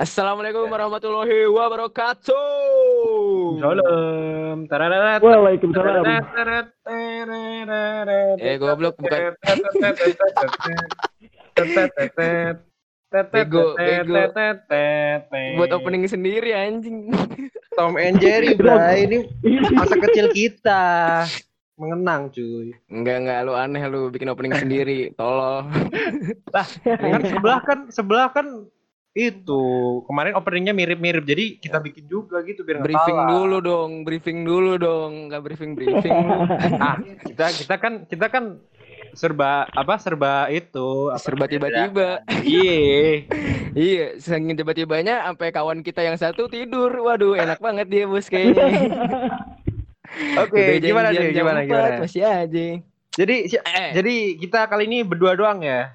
Assalamualaikum warahmatullahi wabarakatuh. Salam. Tarararat. Waalaikumsalam. Eh, goblok, bukan. Bego, bego. Buat opening sendiri anjing. Tom and Jerry, bray. Ini masa kecil kita. Mengenang, cuy. Enggak enggak lu aneh lu bikin opening sendiri. Tolol. Kan sebelah kan sebelah kan itu kemarin openingnya mirip-mirip jadi kita bikin juga gitu biar nggak Briefing salah. dulu dong, briefing dulu dong. Enggak briefing briefing. ah kita kita kan kita kan serba apa serba itu apa Serba tiba-tiba. iya Iya, saking tiba-tibanya sampai kawan kita yang satu tidur. Waduh, enak banget dia bos kayaknya. oke Udah gimana sih gimana 4, gimana Masih aja. jadi Eh, jadi kita kali ini berdua doang ya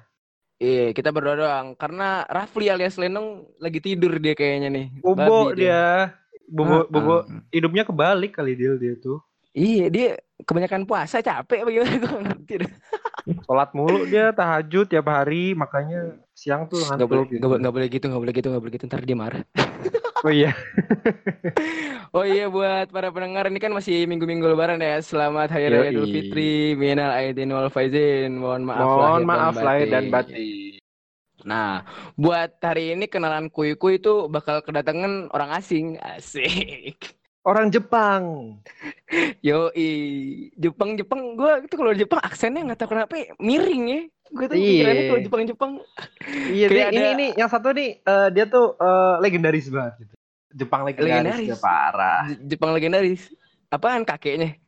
iya, kita berdoa doang karena Rafli alias Lenong lagi tidur dia kayaknya nih. bobo Babi dia bobo Ah, bobo ah. hidupnya kebalik kali dia dia tuh Iya, dia kebanyakan puasa capek bagaimana gue ngerti dah. sholat mulu dia tahajud tiap hari makanya siang tuh boleh, ngantuk gitu. nggak, bo- nggak boleh gitu, nggak boleh gitu, nggak boleh gitu. Ntar dia marah. oh iya Oh iya buat para pendengar ini kan masih minggu-minggu lebaran ya. Selamat Hari Raya Idul. Fitri, minal aidin wal faizin. Mohon maaf mohon lahir maaf dan lahir dan batin. batin Nah, buat hari ini kenalan kuy-kuy itu bakal kedatangan orang asing. Asik. Orang Jepang Yoi. Jepang Jepang gua itu kalau Jepang aksennya nggak tahu kenapa miring ya. Gue tuh Iya. pikirannya kalau Jepang Jepang Iya, dia, ini ada- ini yang satu nih eh, dia tuh eh, legendaris banget gitu. Jepang legendaris, Legendaris. dia parah. J- Jepang legendaris. Apaan kakeknya?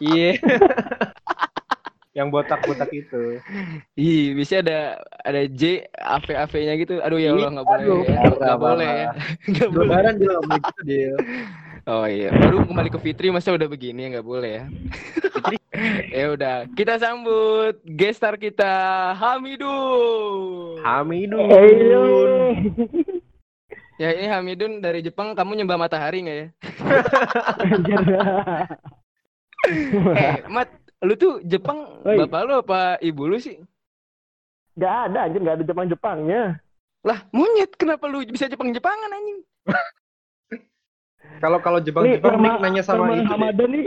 Iya. yang botak-botak itu. Ih, bisa ada ada J AV AV-nya gitu. Aduh ya Allah nggak boleh aduh, ya. Nggak boleh ya. Lebaran gitu dia. Oh iya, baru kembali ke Fitri masa udah begini ya nggak boleh ya. ya udah, kita sambut guest star kita Hamidun. Hamidun. Ya ini Hamidun dari Jepang, kamu nyembah matahari nggak ya? Eh, Mat, lu tuh Jepang, Oi. bapak lu apa ibu lu sih? Gak ada anjir, gak ada Jepang-Jepangnya. Lah, monyet, kenapa lu bisa Jepang-Jepangan anjing? Kalau kalau Jepang Nih, Jepang nama, Nick nanya sama nama itu. Hamada nih,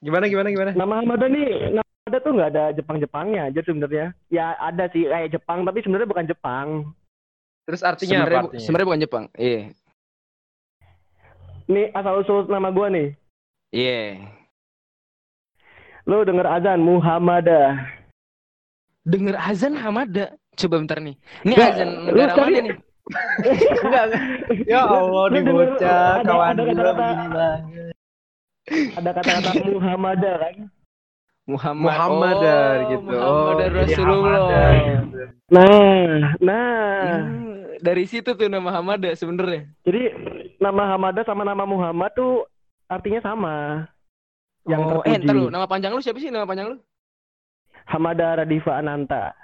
Gimana gimana gimana? nama Hamada nih, nama Hamada tuh gak ada Jepang-Jepangnya aja sebenarnya. Ya ada sih kayak Jepang, tapi sebenarnya bukan Jepang. Terus artinya Sebenarnya apa bu- sebenarnya bukan Jepang. Iya. Nih asal usul nama gua nih. Iya. Lu denger azan Muhammadah. Denger azan Hamada. Coba bentar nih. Ini Nggak, azan negara mana nih? Enggak, enggak. Ya Allah, di bocah kawan begini banget. Ada kata-kata Muhammadah kan. Muhammad. Muhammadar oh, gitu. Muhammad Rasulullah. Gitu. Nah, nah. Hmm, dari situ tuh nama Hamada sebenarnya. Jadi nama Hamada sama nama Muhammad tuh artinya sama. Yang oh, eh, terpuji. ntar lu, nama panjang lu siapa sih nama panjang lu? Hamada Radifa Ananta.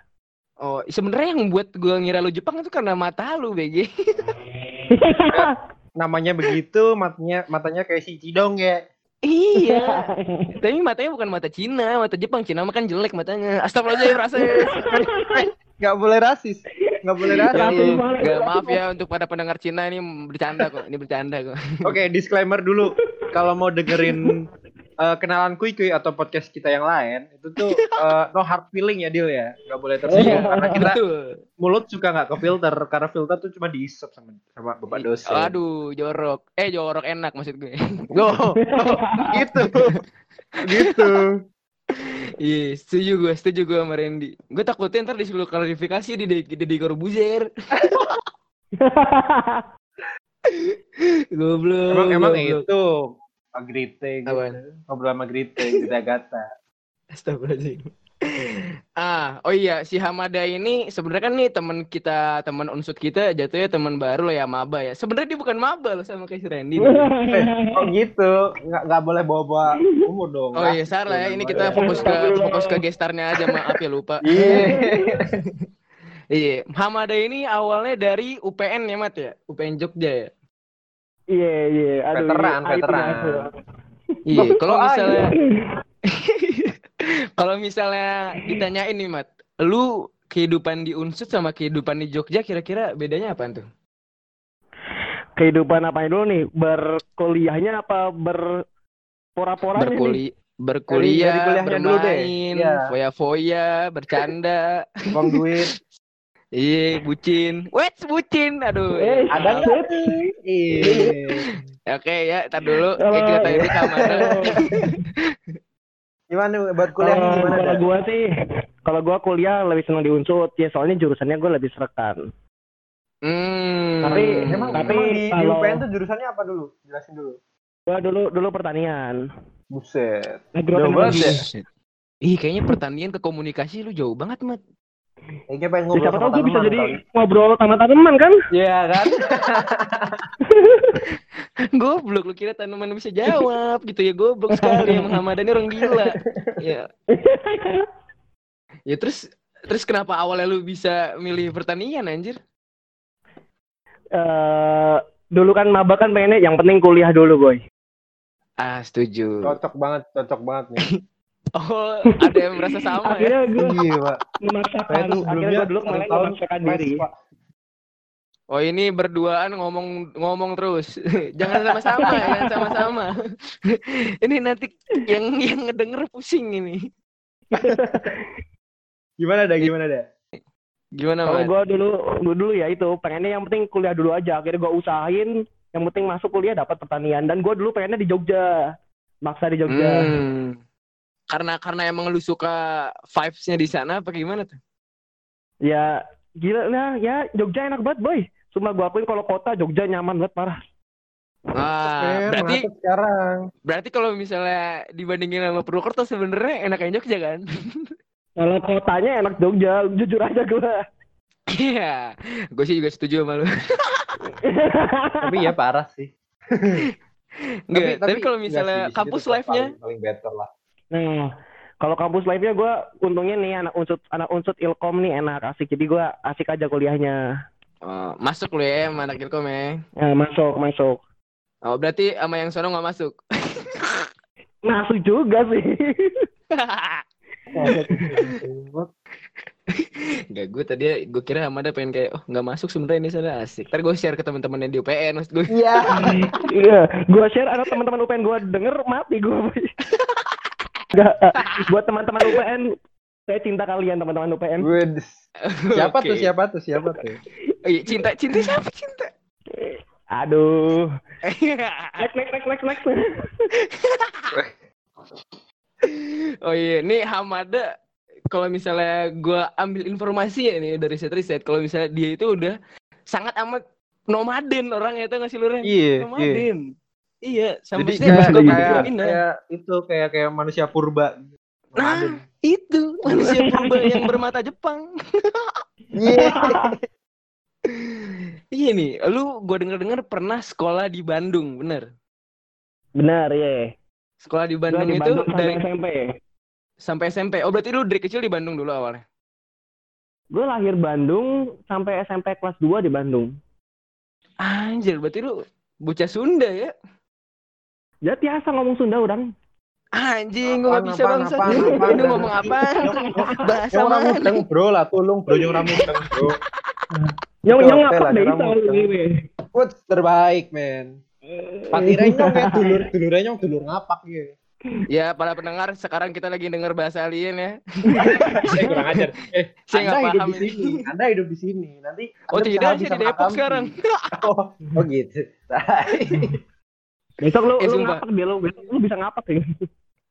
Oh, sebenarnya yang buat gua ngira lu Jepang itu karena mata lu, BG. Namanya begitu, matanya matanya kayak si Cidong ya. iya. Tapi matanya bukan mata Cina, mata Jepang. Cina mah kan jelek matanya. Astagfirullahaladzim, rasanya. Nggak boleh rasis. Nggak boleh rasis. Rasis Allah. banget. Gak maaf ya untuk pada pendengar Cina ini bercanda kok. Ini bercanda kok. Oke, disclaimer dulu. Kalau mau dengerin eh, kenalan kuy kuy atau podcast kita yang lain, itu tuh eh, no hard feeling ya Dil ya. Nggak boleh tersinggung Iya. karena kita Betul. mulut suka nggak ke filter karena filter tuh cuma diisep sama sama bapak dosen. Aduh, jorok. Eh, jorok enak maksud gue. Oh, oh, gitu. gitu. Iya, setuju gue, setuju gue sama Randy. Gue takutnya ntar disuruh klarifikasi di di di Corbuzier. Goblok. Emang emang goblok. itu Agrite gitu. Ngobrol sama Agrite gitu gata. Astagfirullahaladzim. Ah, oh iya, si Hamada ini sebenarnya kan nih teman kita, teman unsut kita jatuhnya teman baru lah ya, maba ya. Sebenarnya dia bukan maba loh sama kayak si Randy. Oh gitu, nggak nggak boleh bawa-bawa umur dong. Oh iya, salah ya. Ini kita fokus ke fokus ke gestarnya aja, maaf ya lupa. Iya. Iya, Hamada ini awalnya dari UPN ya, Mat ya? UPN Jogja ya? Iya, iya. Aduh, Veteran, iya, veteran. ya. Iya, kalau misalnya kalau misalnya ditanyain nih, Mat, lu kehidupan di Unsut sama kehidupan di Jogja kira-kira bedanya apa tuh? kehidupan apa dulu nih? Berkuliahnya apa berpora-poranya nih? Berkuli berkuliah, dari kuliahnya dulu deh. bermain, Iya. foya-foya, bercanda. Uang duit. Iya, bucin. Wait, bucin. Aduh. Eh, ya. Ada nggak? Iya. Oke ya, tar dulu. Oke, kita tanya dulu ke Amanda. Gimana buat kuliah Kalau- gimana? Kalau gua sih, kalau gua kuliah lebih senang di Unsut ya soalnya jurusannya gua lebih serekan. Hmm. Tapi- Emang, Tapi emang di, di UPN tuh jurusannya apa dulu? Jelasin dulu. Gua dulu dulu pertanian. Buset. Agroteknologi. banget ya? Buset. Ih, kayaknya pertanian ke komunikasi lu jauh banget, Mat. Kayaknya pengen Ya, ngobrol siapa sama tahu gue bisa jadi kali. ngobrol sama tanaman kan? Iya kan? Goblok lu kira tanaman bisa jawab gitu ya goblok sekali emang Hamadani orang gila. Ya. Ya terus terus kenapa awalnya lu bisa milih pertanian anjir? Eh dulu kan maba kan pengennya yang penting kuliah dulu boy. Ah, setuju. Cocok banget, cocok banget nih. Oh, ada yang merasa sama ya? akhirnya gue Iya, Pak. Memaksakan. tuh Akhirnya gue dulu kemarin memaksakan diri. Pak. Oh, ini berduaan ngomong ngomong terus. jangan sama-sama, jangan sama-sama. ini nanti yang yang ngedenger pusing ini. Gimana dah, gimana dah? Gimana, Kalau gue dulu dulu dulu ya itu pengennya yang penting kuliah dulu aja. Akhirnya gue usahain yang penting masuk kuliah dapat pertanian dan gue dulu pengennya di Jogja. Maksa di Jogja. Hmm. Karena karena emang lu suka vibes-nya di sana apa gimana tuh? Ya gila lah ya Jogja enak banget boy. Cuma gue akuin kalau kota Jogja nyaman banget parah. Ah, Eh, berarti sekarang. berarti kalau misalnya dibandingin sama Purwokerto sebenarnya enaknya Jogja kan? Kalau kotanya enak Jogja, jujur aja gue. Iya, gue sih juga setuju sama lu. Tapi ya parah sih. Enggak, tapi, kalau enggak misalnya sih, di sini kampus life-nya, paling, paling better lah. Nah, kalau kampus live-nya gue untungnya nih anak unsut anak unsut ilkom nih enak asik. Jadi gue asik aja kuliahnya. oh, masuk lu ya sama anak Ilkom ya. Ya, masuk masuk. Oh, berarti sama yang sono nggak masuk. Masuk juga sih. Enggak, gue tadi gue kira Amanda pengen kayak oh nggak masuk sebenarnya ini sana asik. Ntar gue share ke teman-teman yang di UPN maksud gue. Iya. Iya, gue share ada teman-teman UPN gue denger mati gue. Enggak, buat teman-teman UPN saya cinta kalian teman-teman UPN. Good. Siapa Oke. tuh? Siapa tuh? Siapa tuh? Oh, iya, cinta cinta siapa cinta? Aduh. Next next next next next. oh iya, nih Hamada kalau misalnya gue ambil informasi ya nih dari riset riset kalau misalnya dia itu udah sangat amat nomaden orangnya itu nggak sih lu? Iya, iya. Nomaden. Iya, sampai Jadi dia kayak, kayak, pindah-pindah. kayak itu kayak kayak manusia purba. Nah, itu manusia purba yang bermata Jepang. Iya. Iya nih, lu gue denger-dengar pernah sekolah di Bandung, bener? Benar ya. Sekolah di Bandung di itu Bandung sampai dari SMP. sampai SMP. Oh berarti lu dari kecil di Bandung dulu awalnya? Gue lahir Bandung sampai SMP kelas 2 di Bandung. Anjir, berarti lu bocah Sunda ya? Ya biasa ngomong Sunda orang. Anjing, gue gak bisa apaan, Ini ngomong apa? Bahasa Yang orang mana? mudeng bro lah, tolong bro, yang orang mudeng bro. Yang yang apa lah, deh itu. Quotes terbaik men. Patire nyong ya dulur, dulure nyong dulur ngapak ya. Ya, para pendengar, sekarang kita lagi denger bahasa alien ya. Saya kurang ajar. Eh, Saya Anda nggak hidup paham di ini. sini. Anda hidup di sini. Nanti Oh tidak, saya di Depok sekarang. Oh, oh gitu. Besok lu Eh, lu sumpah. ngapak dia lu, besok lu bisa ngapak ya.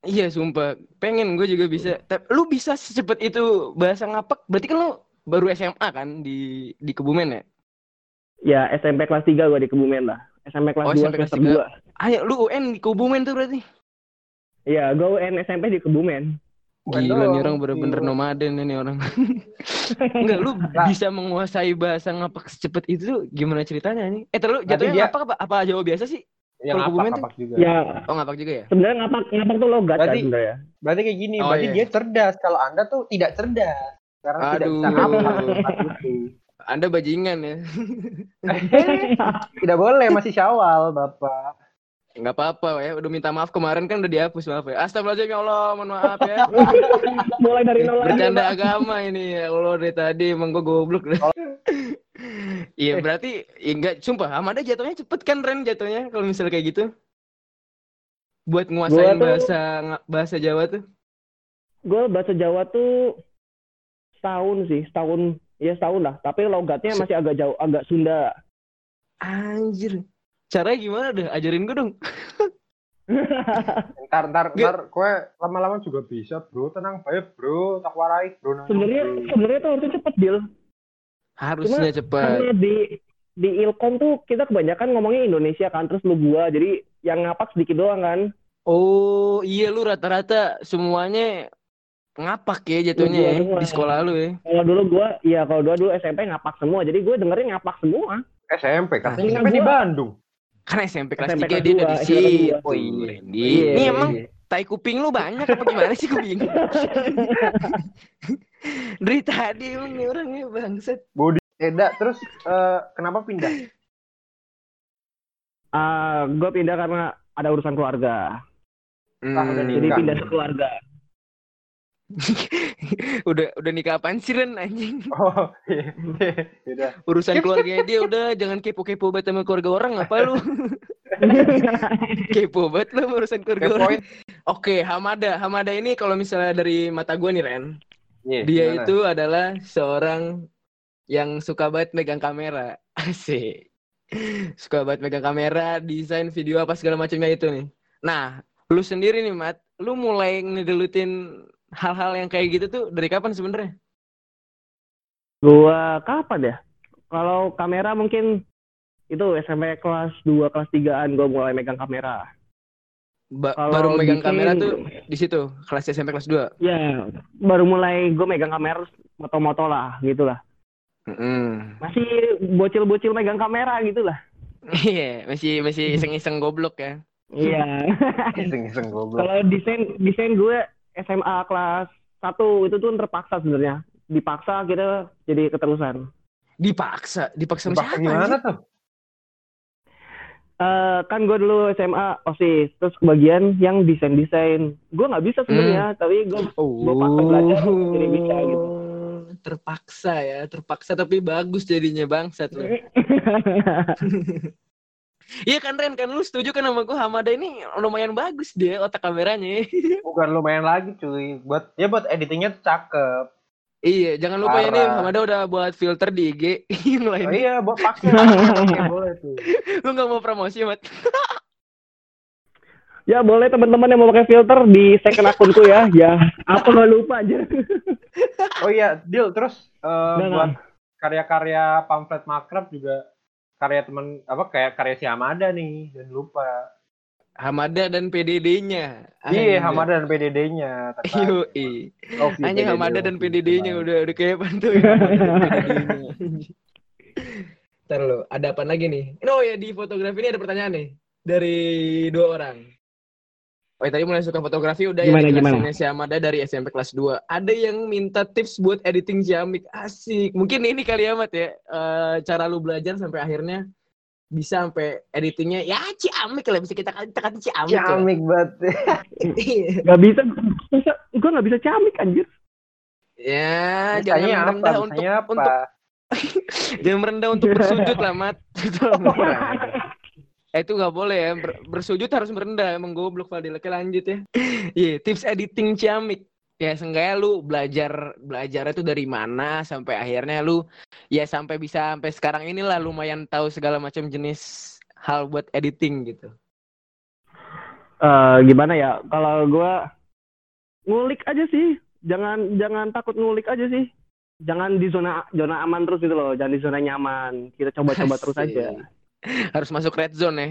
Iya, sumpah. Pengen gue juga bisa. Tapi lu bisa secepat itu bahasa ngapak. Berarti kan lu baru SMA kan di di Kebumen ya? Ya SMP kelas 3 gue di Kebumen lah. SMP kelas Oh, 2 SMP kelas semester 2. Ayo, lu UN di Kebumen tuh berarti. Iya, gue UN SMP di Kebumen. Gila nih orang bener-bener nomaden ini orang. Enggak, lu Nah. bisa menguasai bahasa ngapak secepat itu gimana ceritanya nih? Eh, terus jatuhnya dia- ngapak apa, apa Jawa biasa sih? Yang Kalau ngapak juga. Ya, Oh, ngapak juga ya? sebenarnya ngapak ngapak tuh logat kan Berarti- sebenarnya. Berarti kayak gini, Oh, berarti iya. dia cerdas. Kalau Anda tuh tidak cerdas. Karena tidak bisa Aduh. ngapak. Anda bajingan ya. Tidak boleh, masih syawal, Bapak. Enggak apa-apa ya, udah minta maaf kemarin kan udah dihapus maaf ya. Astagfirullahaladzim ya Allah, mohon maaf ya. Mulai dari nol lagi. Bercanda agama ini ya Allah dari tadi emang gue goblok deh. Iya berarti ya enggak sumpah Hamada jatuhnya cepet kan Ren jatuhnya kalau misalnya kayak gitu. Buat nguasain Gua tuh- bahasa bahasa Jawa tuh. Gue bahasa Jawa tuh setahun sih, setahun ya setahun lah. Tapi logatnya masih agak jauh, agak Sunda. Anjir. Caranya gimana deh? Ajarin gue dong. Ntar ntar ntar kue lama-lama juga bisa bro tenang baik bro tak warai bro sebenarnya sebenarnya tuh harusnya cepet deal. Harusnya cepet. Karena di di Ilkom tuh kita kebanyakan ngomongnya Indonesia kan, terus lu gua, jadi yang ngapak sedikit doang kan. Oh iya lu rata-rata semuanya ngapak ya jatuhnya Iya, ya semua. di sekolah lu ya. Kalau dulu gua, iya kalau dulu dulu SMP ngapak semua, jadi gue dengerin ngapak semua. SMP katanya Nah, SMP di Bandung Kan SMP kelas SMP 3 kelas dia udah di dua. Oh iya, Randy. Iya, Ini emang tai kuping lu banyak apa gimana sih bingung. Dari tadi emang nih orangnya bangsat. Eda terus eh, kenapa pindah Ah, gue pindah karena ada urusan keluarga. Hmm, Jadi pindah sekeluarga. udah udah nikah apaan sih Ren anjing? oh iya Beda. Urusan Skip, skip. keluarganya dia udah jangan kepo-kepo banget sama keluarga orang apa lu? kepo banget lu urusan keluarga orang. Oke, Hamada. Hamada ini kalau misalnya dari mata gue nih Ren, Iya, dia gimana? itu adalah seorang yang suka banget megang kamera. Asik. Suka banget megang kamera, desain video apa segala macamnya itu nih. Nah, lu sendiri nih, Mat, lu mulai ngedelutin hal-hal yang kayak gitu tuh dari kapan sebenarnya? Gua kapan ya? Kalau kamera mungkin itu SMP kelas 2, kelas 3-an gue mulai megang kamera. Ba- Kalau baru megang desain- kamera tuh di situ, kelas SMP kelas 2. Ya, baru mulai gue megang kamera moto-moto lah, gitu lah. Mm. Masih bocil-bocil megang kamera gitu lah. Iya, masih masih iseng-iseng goblok ya. Iya. iseng-iseng goblok Kalau desain desain gue SMA kelas 1 itu tuh terpaksa sebenarnya. Dipaksa kita jadi keterusan. Dipaksa, dipaksa Dipaksa siapa? gimana tuh Eh kan gue dulu SMA OSIS, terus kebagian yang desain-desain. Gue nggak bisa sebenarnya, tapi gue Oh, Gua paksa belajar, jadi bisa gitu. Terpaksa ya, terpaksa tapi bagus jadinya bangsat lu. Iya kan Ren, kan lu setuju kan sama gua Hamada ini lumayan bagus dia otak kameranya. bukan lumayan lagi cuy buat ya buat editingnya tuh cakep iya, jangan lupa ya nih Parah. Hamada udah buat filter di IG yang oh, lain. iya buat pakai Oke, boleh tuh Lu gak mau promosi, Mat? ya boleh teman-teman yang mau pakai filter di second akunku ya. Ya, apa nggak lupa aja. oh iya deal terus eh, Nah, buat karya-karya pamflet makrab juga karya teman apa kayak karya si Hamada nih dan lupa Hamada dan PDD-nya. iya Hamada dan PDD-nya Yoi. Love you, Anjing PDD, Hamada dan PDD-nya udah udah kayak ya. PDD-nya. Ntar lo, ada apa lagi nih? Oh ya di fotografi ini ada pertanyaan nih dari dua orang. Oh ya, tadi mulai suka fotografi udah Gimana, ya gimana? Hamada dari SMP kelas 2. Ada yang minta tips buat editing ciamik. Asik. Mungkin ini kali ya Mat ya. eh, cara lu belajar sampai akhirnya bisa sampai editingnya ya ciamik lah bisa kita kata kata ciamik. Ciamik banget Iya. Gak bisa, bisa gue nggak bisa camik anjir. ya, jangan apa merendah untuk apa untuk jangan merendah untuk bersujud lah, Mat. Eh, itu nggak boleh ya. Ber- bersujud harus merendah. Emang goblok Fadil. Oke lanjut ya. Iya, tips editing ciamik. Ya, seenggaknya lu belajar belajarnya tuh dari mana sampai akhirnya lu ya sampai bisa sampai sekarang inilah lumayan tahu segala macam jenis hal buat editing gitu. Eh, gimana ya? Kalau gue ngulik aja sih. Jangan jangan takut ngulik aja sih. Jangan di zona zona aman terus gitu loh. Jangan di zona nyaman. Kita coba-coba terus aja. Harus masuk red zone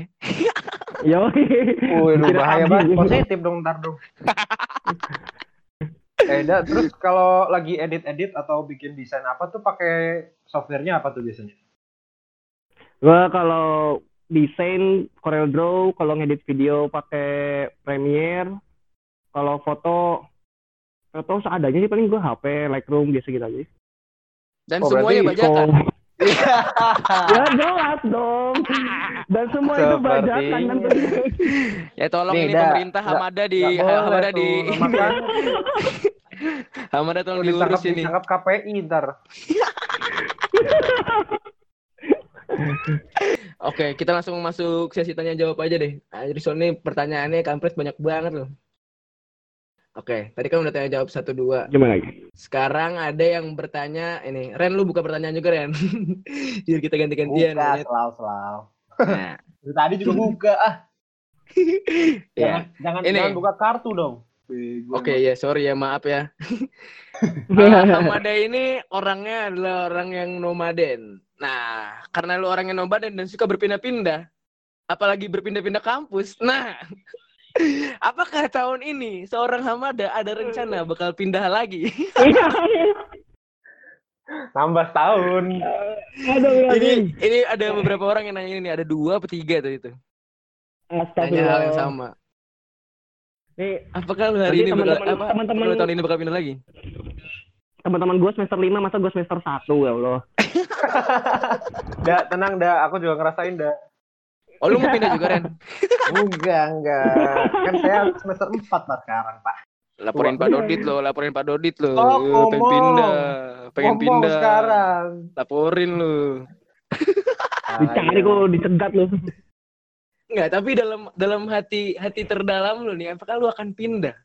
ya. Yo. Wih, lu bahaya banget. Positif dong, ntar dong. eh, dah, terus kalau lagi edit-edit atau bikin desain apa tuh pakai softwarenya apa tuh biasanya? Gue kalau desain Corel Draw, kalau ngedit video pakai Premiere, kalau foto foto seadanya sih paling gue HP, Lightroom biasa gitu aja. Dan Oh, semuanya berarti bajakan. Oh, ya jelas dong. Dan semua itu Seperti- bajakan kan. Ya tolong Nih, ini dah, pemerintah Hamada di Hamada di Hamada tolong diurus ini. ditangkap KPI ntar. Oke, kita langsung masuk sesi tanya jawab aja deh. Anjir, soalnya pertanyaannya kampret banyak banget loh. Oke, tadi kan udah tanya jawab satu dua. Gimana lagi? Sekarang ada yang bertanya ini, Ren lu buka pertanyaan juga Ren. Biar kita ganti-gantian. Buka, Ren. selalu, selalu. Nah, tadi juga buka ah. ya. Jangan, jangan, Ini. jangan buka kartu dong. Oke emang. ya, sorry ya, maaf ya. Hamada ini orangnya adalah orang yang nomaden. Nah, karena lu orang yang nomaden dan suka berpindah-pindah, apalagi berpindah-pindah kampus. Nah, apakah tahun ini seorang Hamada ada rencana bakal pindah lagi? Nambah setahun. Aduh, ini ini ada beberapa orang yang nanya ini, ada dua atau tiga tuh itu. Tanya hal yang sama. Nih, Apakah lu hari ini bakal teman-teman- tahun ini bakal pindah lagi? teman-teman gue semester 5 masa gue semester 1 ya Allah. Da, tenang dah, aku juga ngerasain dah. Oh, lu mau pindah juga Ren? Enggak, enggak. Kan saya semester 4 pak sekarang, Pak. Laporin Pak Dodit lo, laporin Pak Dodit lo. Oh, pengen ngomong. pindah, pengen Ngomong pindah. sekarang. Laporin lu. Dicari kok dicegat lu. Enggak, tapi dalam dalam hati hati terdalam lu nih, apakah lu akan pindah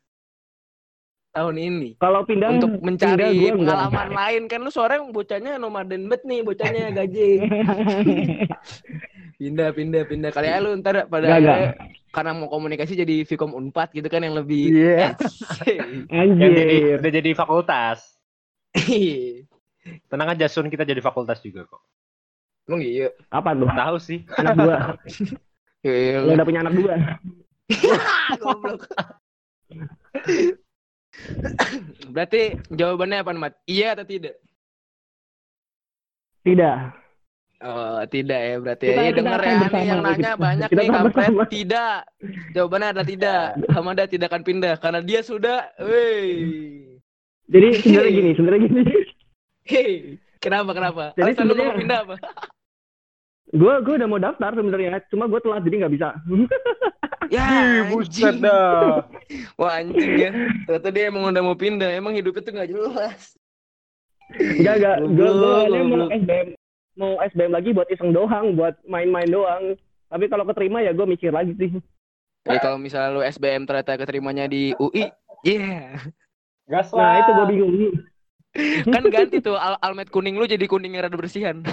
tahun ini Kalau pindah untuk pindah mencari enggak. pengalaman lain kan lu seorang bocahnya nomaden bet nih, bocahnya gaji. pindah, pindah, pindah. Kali aja lu ntar pada enggak. akhirnya karena mau komunikasi jadi Vkom Unpad gitu kan yang lebih Iya. Yang jadi Anjir. udah jadi fakultas. Tenang aja Sun kita jadi fakultas juga kok. Emang iya. Apa tuh? Tahu sih. Anak dua. Iya. Lu udah punya anak dua. Goblok. Berarti jawabannya apa, Mat? Iya atau tidak? Tidak. Oh, tidak ya berarti Kita- ya. Iya kita denger akan ya bersama, yang nanya kita- banyak kita nih kampret. bersama. Tidak. Jawabannya adalah tidak. Hamada tidak akan pindah karena dia sudah weh. Jadi sebenarnya gini, sebenarnya gini. Hei, kenapa kenapa? Jadi Alasan lu sebenarnya- mau pindah apa? Gue gue udah mau daftar sebenarnya, cuma gue telat jadi nggak bisa. Ya, buset dah. Wah, anjing ya. Ternyata dia emang udah mau pindah. Emang hidupnya tuh gak jelas. Enggak enggak. Gue gue goblok. SBM mau SBM lagi buat iseng doang, buat main-main doang. Tapi kalau keterima ya gue mikir lagi sih. Jadi kalau misalnya lu SBM ternyata keterimanya di UI, yeah. Gas Nah itu gue bingung. Kan ganti tuh al almet kuning lu jadi kuning rada bersihan.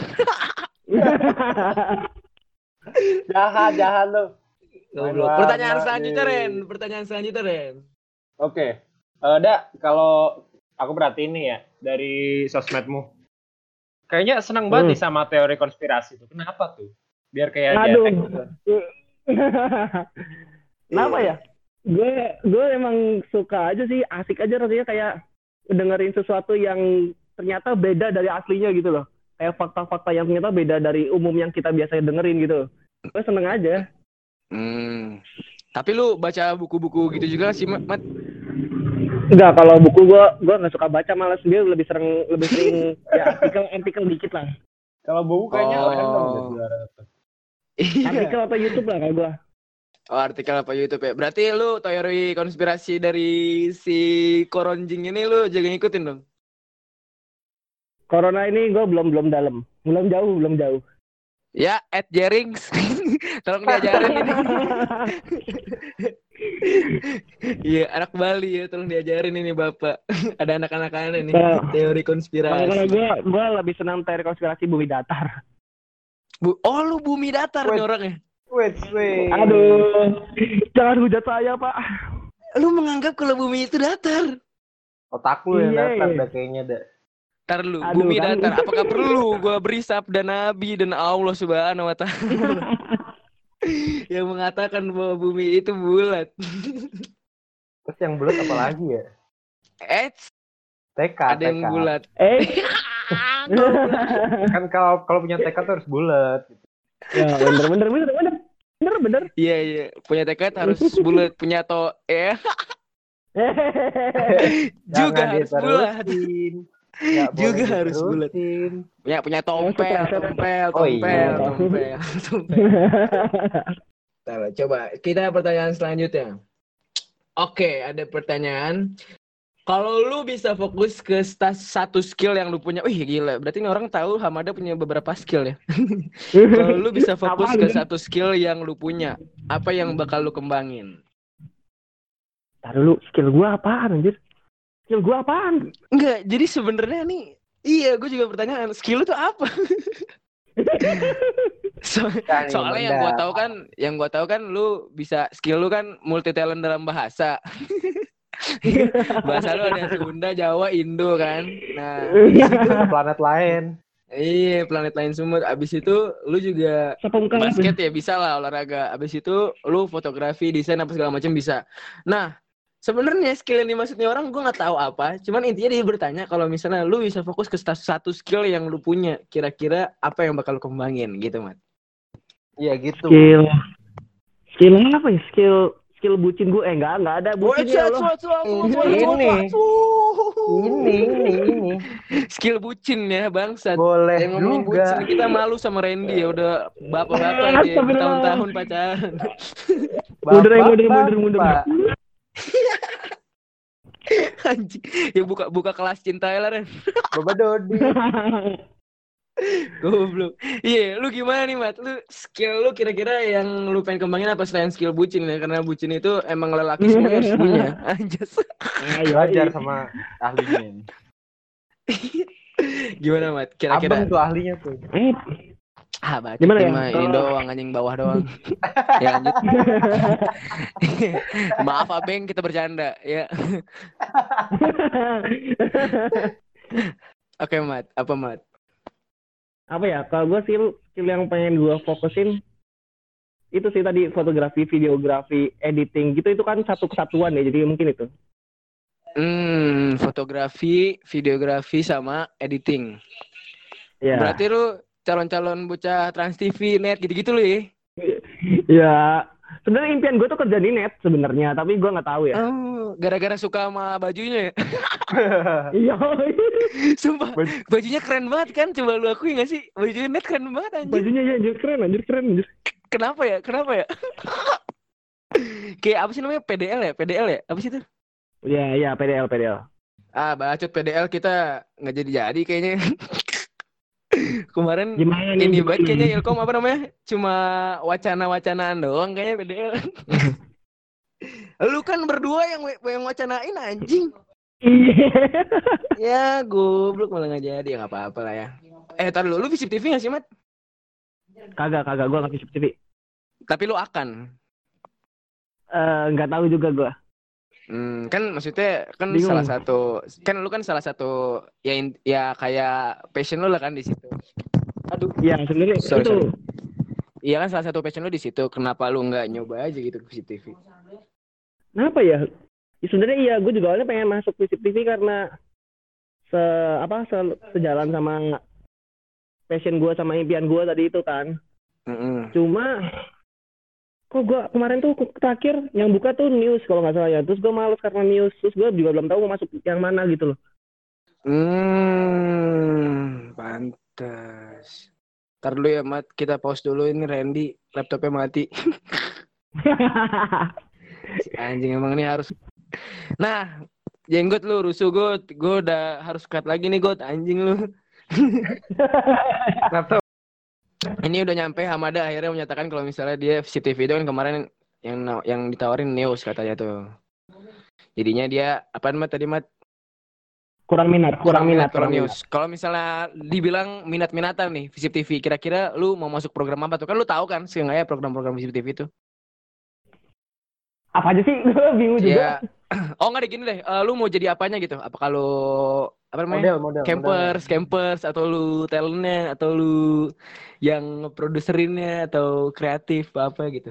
Jahat, jahat lu. Goblok. Pertanyaan selanjutnya. Ren. Pertanyaan selanjutnya, Ren. Oke. Eh, Da, kalau aku berarti ini ya dari sosmedmu. Kayaknya senang banget Hmm. nih sama teori konspirasi itu. Kenapa tuh? Biar kayak ada Aduh. gitu. Kenapa ya? Gue gue emang suka aja sih, asik aja rasanya kayak dengerin sesuatu yang ternyata beda dari aslinya gitu loh. Kayak fakta-fakta yang ternyata beda dari umum yang kita biasanya dengerin gitu. Gue seneng aja. Hmm. Tapi lu baca buku-buku gitu juga sih, Mat? Enggak, kalau buku gue gue nggak suka baca malas dia lebih sering lebih sering ya artikel artikel dikit lah. Kalau buku kayaknya Oh. random. Iya. Artikel atau YouTube lah kalau gue. Oh, artikel apa YouTube ya? Berarti lu teori konspirasi dari si Koronjing ini lu jangan ngikutin dong. Corona ini gue belum belum dalam, belum jauh belum jauh. Ya, at Jerings. Tolong diajarin ini. Iya, anak Bali ya, tolong diajarin ini Bapak. Ada anak-anak ini Kalau- teori Kalau konspirasi. gue gue lebih senang teori konspirasi bumi datar. Bu- oh, lu bumi datar nih Wait. orangnya. Wait, wait. Aduh, jangan hujat saya pak. Lu menganggap kalau bumi itu datar. Otak lu yang Iya. datar dah kayaknya dah. Tar lu, Aduh, bumi kan. datar. Apakah perlu gua beri sabda Nabi dan Allah Subhanahu wa taala yang mengatakan bahwa bumi itu bulat? Terus yang bulat apa lagi ya? Eh, TK, ada yang bulat. eh, Kan kalau kalau punya TK tuh harus bulat. ya bener bener bener bener bener bener. Iya, iya. Punya tekad harus bulat, punya to eh juga harus bulat. Juga boleh harus bulat. Punya punya tompel, Oh, tompel, Oh, iya. tompel, tompel, tompel. Coba kita pertanyaan selanjutnya. Oke, ada pertanyaan. Kalau lu bisa fokus ke stas satu skill yang lu punya, wih gila. Berarti ini orang tahu Hamada punya beberapa skill ya. Kalau lu bisa fokus ke satu skill yang lu punya, apa yang bakal lu kembangin? Taruh dulu, skill gua apaan anjir? Skill gua apaan? Enggak, jadi sebenarnya nih, iya gue juga pertanyaan, skill lu tuh apa? So- Kan, soalnya iya, yang gua benar. tahu kan, yang gua tahu kan lu bisa skill lu kan multi talent dalam bahasa. bahasa lu ada Sunda, Jawa, Indo kan. Nah, Ke planet lain. iya planet lain semua. Abis itu lu juga basket ya bisa lah olahraga. Abis itu lu fotografi, desain apa segala macam bisa. Nah, sebenarnya skill yang dimaksudnya orang gue nggak tahu apa. Cuman intinya dia bertanya kalau misalnya lu bisa fokus ke satu skill yang lu punya, kira-kira apa yang bakal lu kembangin gitu, Mat? Iya gitu. Skill. Skill apa ya? Skill skill bucin gue eh enggak enggak ada bucin ya Allah. Ini. Ini, ini, ini. Skill bucin ya, bangsat. Boleh Yang ngomongin juga. bucin kita malu sama Randy ya udah bapak-bapak dia Astagfirullah. bertahun-tahun pacaran. Mundur, Bapak, mundur, mundur, mundur. Anjing. Ya buka buka kelas cinta ya lah, Ren. Bapak Dodi. Goblok. Iya, lu gimana nih, Mat? Lu skill lu kira-kira yang lu pengen kembangin apa selain skill bucin ya? Karena bucin itu emang lelaki semuanya harus punya. Anjas. Ayo, Belajar sama ahlinya. Gimana, Mat? Abang Kira-kira tuh ahlinya tuh. Ah, bacot Gimana ya? mah ini doang anjing bawah doang. ya lanjut. Maaf, Abeng, kita bercanda ya. Oke, Mat. Apa, Mat? apa ya? Kalau gue skill skill yang pengen gue fokusin itu sih tadi fotografi, videografi, editing gitu itu kan satu kesatuan ya. Jadi mungkin itu. Hmm, fotografi, videografi sama editing. Ya. Berarti lu calon-calon bocah Trans TV, net gitu-gitu lu ya? Ya. Sebenarnya impian gue tuh kerja di net sebenarnya, tapi gue nggak tahu ya. Oh, gara-gara suka sama bajunya ya? Iya. Sumpah, Baju- bajunya keren banget kan? Coba lu akui gak sih? Bajunya net keren banget anjir. Bajunya ya anjir keren, anjir keren, anjir. Kenapa ya? Kenapa ya? Kayak apa sih namanya? PDL ya? PDL ya? Apa sih itu? Iya, iya, PDL, PDL. Ah, bacot PDL kita nggak jadi-jadi kayaknya. Kemarin Gimana nih? ini banget kayaknya Ilkom apa namanya? Cuma wacana-wacanaan doang kayaknya PDL. Lu kan berdua yang yang wacanain anjing. Iya. Ya, goblok malah nggak jadi ya nggak apa-apa lah ya. Eh, tar dulu, lu visip TV nggak sih, Mat? Kagak, kagak, gue nggak visip TV. Tapi lu akan. Eh, nggak tahu juga gue. Hmm, kan maksudnya kan Bingung. salah satu kan lu kan salah satu ya in- ya kayak passion lu lah kan di situ. Aduh. Iya, sebenarnya Sorry, itu. sorry. Iya kan salah satu passion lu di situ. Kenapa lu nggak nyoba aja gitu ke visip TV? Kenapa ya? Ya, sebenarnya iya, gue juga awalnya pengen masuk visip TV karena se apa se- sejalan sama passion gue sama impian gue tadi itu kan. Mm-mm. Cuma kok gue kemarin tuh terakhir yang buka tuh news kalau nggak salah ya. Terus gue males karena news. Terus gue juga belum tahu mau masuk yang mana gitu loh. Hmm, pantas. Ntar dulu ya, Mat. Kita pause dulu ini Randy laptopnya mati. Si Anjing emang ini harus. Nah, jenggot lu rusuh got. Gue udah harus cut lagi nih got. Anjing lu. Laptop. Ini udah nyampe Hamada akhirnya menyatakan kalau misalnya dia CCTV itu kan kemarin yang yang ditawarin Neos katanya tuh. Jadinya dia apa mat tadi mat kurang minat, kurang, minat, kurang kurang news. Kalau misalnya dibilang minat-minatan nih Visip TV, kira-kira lu mau masuk program apa tuh? Kan lu tahu kan seenggaknya program-program Visip TV itu. Apa aja sih? Gue bingung juga. Ya. Oh enggak deh gini deh. eh, lu mau jadi apanya gitu? Apa kalau apa namanya? Model, model. campers, campers atau lu talentnya atau lu yang produserinnya atau kreatif apa, apa gitu.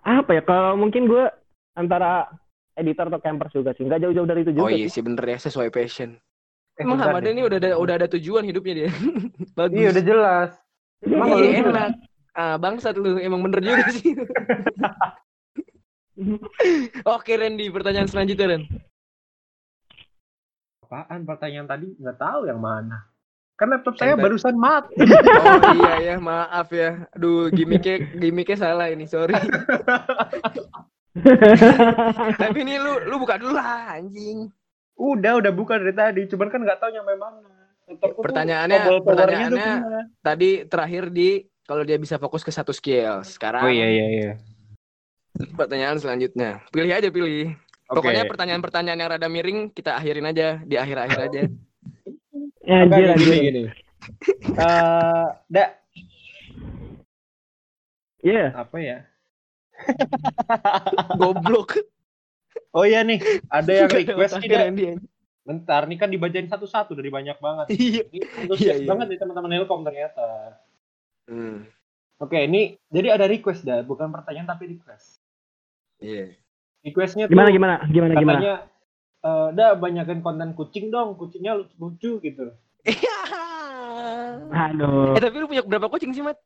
Apa ya? Kalau mungkin gue antara editor atau campers juga sih. Nggak jauh-jauh dari itu Oh juga iya sih. bener ya sesuai passion. Eh, Emang Hamada ini udah ada udah ada tujuan hidupnya dia. Bagus. Iya udah jelas. Emang Iya, lu- enak. Ah, bangsat lu emang bener juga sih. Oke Randy, pertanyaan selanjutnya Ren. Apaan pertanyaan tadi? Nggak tahu yang mana. Kan laptop saya Yang barusan mati. Oh iya ya, maaf ya. Aduh, gimmicknya gimmicknya salah ini, sorry. Tapi ini lu lu buka dulu lah anjing. Udah, udah buka dari tadi. Cuman kan nggak tahu nyampe mana. Laptopku Pertanyaannya- tuh pertanyaannya- ke mana? Tadi terakhir di kalau dia bisa fokus ke satu skill. Sekarang Oh iya iya iya. pertanyaan selanjutnya. Pilih aja pilih. Pokoknya pertanyaan-pertanyaan yang rada miring kita akhirin aja di akhir-akhir aja. Ya, Oke, anjir, gini anjir. gini. Eh, da, Iya. apa ya? Goblok. Oh iya nih, ada yang request tidak? Bentar, nih kan dibacain satu-satu dari banyak banget. Iya. Ini antusias Iya, iya. banget nih teman-teman Helcom ternyata. Hmm. Oke, ini jadi ada request dah, bukan pertanyaan tapi request. Iya. Requestnya tuh Gimana gimana? Gimana gimana? katanya, eh dah banyakin konten kucing dong, kucingnya lucu-lucu gitu. Aduh. eh tapi lu punya berapa kucing sih, Mat?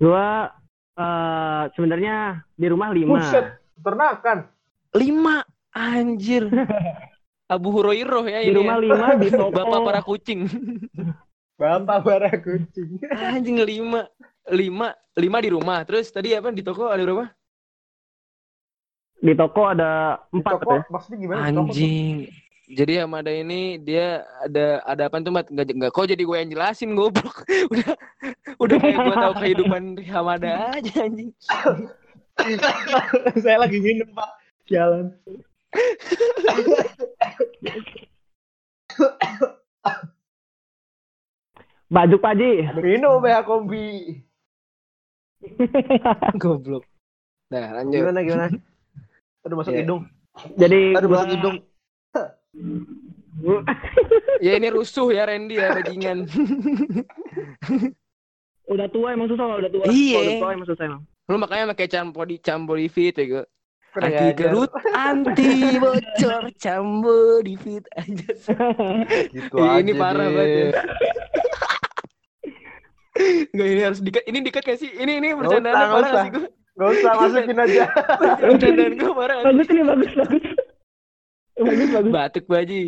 Gua eh sebenarnya di rumah lima. Buset, ternakan. Lima. Anjir. Abu Hurairah ya Di ini. rumah ya. lima di toko. Bapak para kucing. Bapak bara kucing. Anjing lima. Lima. Lima di rumah. Terus tadi apa di toko ada berapa? Di toko ada Di empat toko, katanya. maksudnya gimana? Anjing. Jadi Hamada ini dia ada ada apa tuh Mat? Enggak enggak kok jadi gue yang jelasin goblok. udah udah kayak gue tahu kehidupan Hamada aja anjing. Saya lagi minum, Pak. Jalan. Baju Pak Haji. Minum ya kombi. Goblok. Nah, lanjut. Gimana gimana? Aduh masuk Iya. hidung. Jadi Aduh gua masuk hidung. Ya ini rusuh ya Randy ya bajingan. udah tua emang susah kalau udah tua. Iya. Kalau udah tua emang susah emang. Lu makanya pakai campo di campo di fit ya Anti kerut, anti bocor, cambo di fit aja. Gitu aja ini parah deh. banget ya. Enggak ini harus dikat. Ini dikat gak sih? Ini ini bercandaan parah sih gue? Gak usah masukin aja. Bercandaan gue sih? bagus ini bagus bagus. bagus bagus. Batuk baji.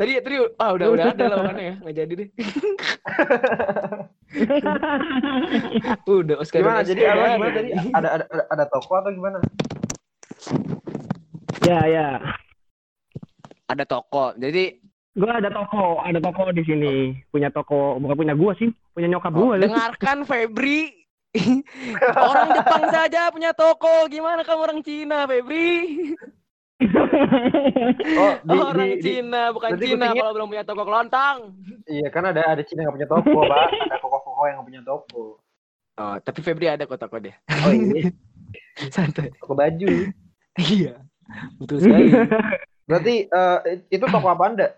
Tadi tadi ah udah udah ada lawangannya ya, nggak jadi deh. Udah Oscar Gimana? Jadi apa ada. gimana tadi? Ada ada ada, toko atau gimana? ya ya. Ada toko. Jadi Gua ada toko, ada toko di sini. Punya toko, bukan punya gua sih, punya nyokap oh, gua. dengarkan Febri. Orang Jepang saja punya toko, gimana kamu orang Cina, Febri? Oh, di, orang di, di- Cina, bukan berarti Cina kucingnya- kalau belum punya toko kelontang. iya kan ada ada Cina yang punya toko, Pak. Ada koko-koko yang nggak punya toko. Oh, tapi Febri ada kok toko dia. Oh iya, Santai. toko baju. Iya. Betul sekali. Berarti eh, itu toko apa Anda?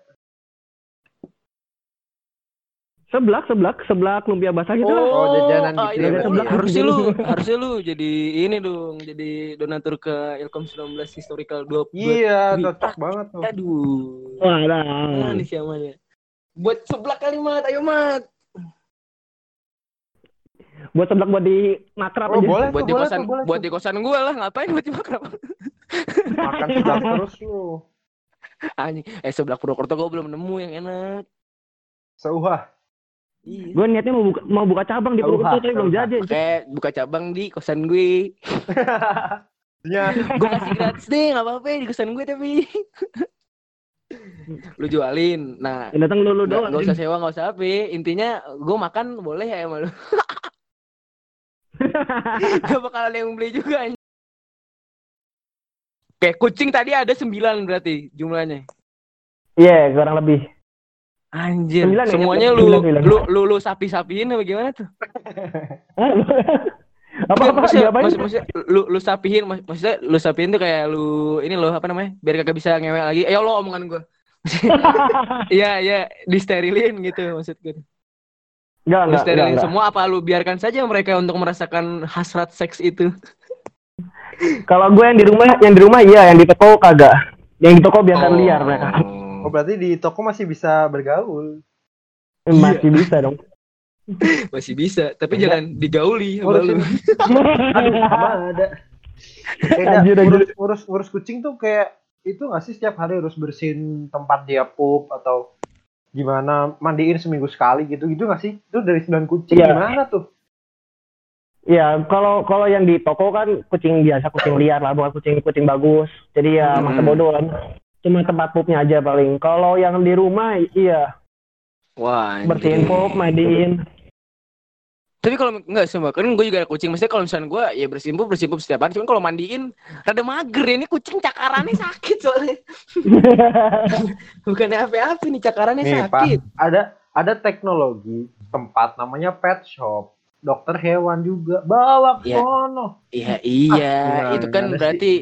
Seblak, seblak, seblak lumpia basah gitu lah. Oh, jajanan ah, gitu iya, ya, iya. ya. harusnya lu harusnya lu jadi ini dong jadi donatur ke Ilkom 19 historical 20 Iya, cocok banget tuh. aduh Wah, nah, nah. siamanya buat seblak kalimat ayo mat Buat seblak buat di makrab Oh, aja. boleh buat tuh, di boleh kosan tuh, boleh buat tuh. di kosan gua lah ngapain buat di makrab Makan seblak terus lu. anjing eh seblak Purwokerto gua belum nemu yang enak Seuhah. Iya Gue niatnya mau buka, mau buka cabang di Purwokerto tapi belum jadi. Kayak buka cabang di kosan gue Ya, gue kasih gratis deh nggak apa-apa di kosan gue tapi lu jualin nah Yang datang lu lu doang. nggak usah sewa, nggak usah apa. Intinya gue makan boleh ya sama lu. Gak bakal ada yang beli juga. Oke, kucing tadi ada 9 berarti jumlahnya. Iya, kurang lebih. Anjir, Sembilan ya, semuanya sembilan, lu, sembilan. lu lu lu sapi-sapiin apa gimana tuh? apa apa maksudnya, maksud- lu lu sapihin, mak- maksudnya lu sapihin tuh kayak lu ini loh apa namanya? Biar kagak bisa ngewek lagi. Eh Allah omongan gue. Iya, iya, disterilin gitu maksud gue. Enggak, Lu enggak, sterilin enggak, semua apa lu biarkan saja mereka untuk merasakan hasrat seks itu? Kalau gue yang di rumah, yang di rumah iya, yang di toko kagak. Yang di toko biarkan liar mereka. Oh berarti di toko masih bisa bergaul. Masih bisa dong. Masih bisa, tapi Enggak. jangan digauli sama lu. Ngurusin. Aduh, sama ada. Kayak Anjir, anjir. urus, urus urus kucing tuh kayak itu nggak sih setiap hari harus bersihin tempat dia pup atau gimana mandiin seminggu sekali gitu gitu nggak sih itu dari sembilan kucing Iya. gimana tuh Ya, kalau kalau yang di toko kan kucing biasa, kucing liar lah, bukan kucing kucing bagus. Jadi ya Hmm. masa bodoh kan. Cuma tempat pupnya aja paling. Kalau yang di rumah, iya Wah, bersihin pup, mandiin. Tapi kalau enggak semua kan gue juga ada kucing. Maksudnya kalau misalnya gue ya bersihin pup, bersihin pup setiap hari. Cuman kalau mandiin rada mager ya. Ini kucing cakarannya sakit soalnya. Bukannya apa-apa nih cakarannya Nih, Pak, sakit. ada ada teknologi tempat namanya pet shop. Dokter hewan juga bawa ke Iya. sono. Iya iya. Ah, itu kan berarti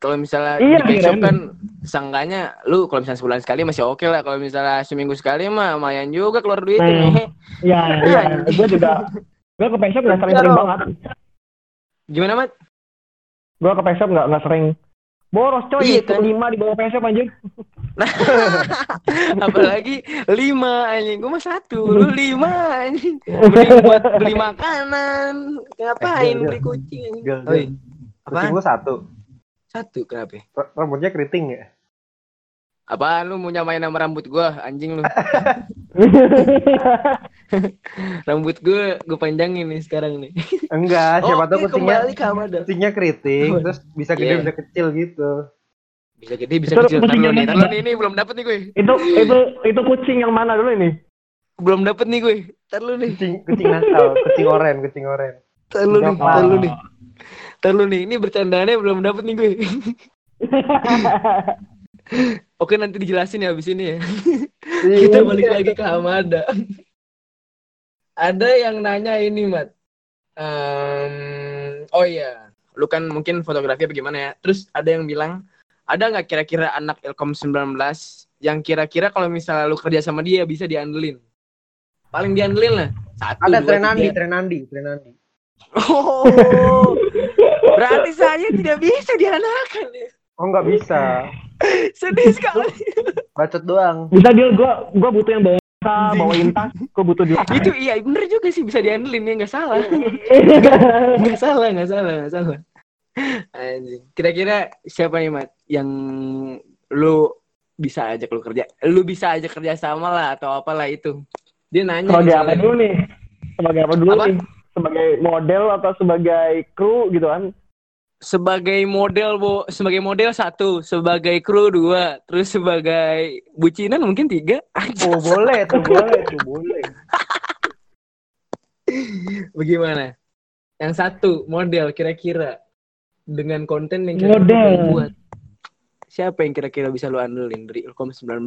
kalau misalnya Iya, di shop kirain. kan sangkanya lu kalau misalnya sebulan sekali masih oke lah. Kalau misalnya seminggu sekali mah lumayan juga keluar duit. Hmm. Mehe. Iya, iya. Gue juga, gue ke pet shop nggak sering-sering banget. Gimana mat? Gue ke pet shop nggak nggak sering. Boros coy, Iya, kan? lima di bawah pet shop anjir. Apalagi lima anjing. Gue mah satu. Lu lima anjing. Mending buat beli makanan. Ngapain Eh, beli kucing anjing? Kucing lu satu. Satu kenapa? R- Rambutnya keriting ya? Apaan lu mau nyamain sama rambut gua anjing lu? Rambut gua gua panjangin nih sekarang nih. Enggak, siapa tahu Oke, kucingnya kucingnya keriting, terus bisa gede Iya. bisa kecil gitu. Bisa gede bisa Itu kecil. Kucing nih, nih, ini belum dapet nih gue. itu itu itu kucing yang mana dulu ini? Belum dapet nih gue. Tar lu nih, Kucing kucing nakal, kucing oren, kucing oren. tar lu nih, Jangan. tar lu nih. Tar lu nih, ini bercandaannya belum dapet nih gue. Oke nanti dijelasin ya abis ini ya. Kita balik lagi ke Hamada. Ada yang nanya ini, Mat. Em, oh iya, lu kan mungkin fotografi apa gimana ya. Terus ada yang bilang, ada nggak kira-kira anak Ilkom 19 yang kira-kira kalau misalnya lu kerja sama dia bisa diandelin? Paling diandelin lah. Satu, Ada dua, Trenandi, tiga. Trenandi, Trenandi. Oh, berarti saya tidak bisa diandalkan ya. Oh nggak bisa, Sedih sekali. bacot doang. Bisa dia gua gua butuh yang bawa tas, bawain tas, gua butuh dia. Itu iya bener juga sih bisa diandelin ya nggak salah. nggak salah nggak salah nggak salah anjing kira-kira siapa nih mat yang lu bisa ajak lu kerja lu bisa ajak kerja sama lah atau apalah itu dia nanya Sebagai apa dulu nih? Sebagai apa dulu Apa? nih? Sebagai model atau sebagai kru gitu kan? sebagai model bu sebagai model satu sebagai kru dua terus sebagai bucinan mungkin tiga. Oh boleh tuh, boleh tuh, boleh. bagaimana? Yang satu model kira-kira. Dengan konten yang kira-kira Model. buat. Siapa yang kira-kira bisa lu andelin dari Ilkom 19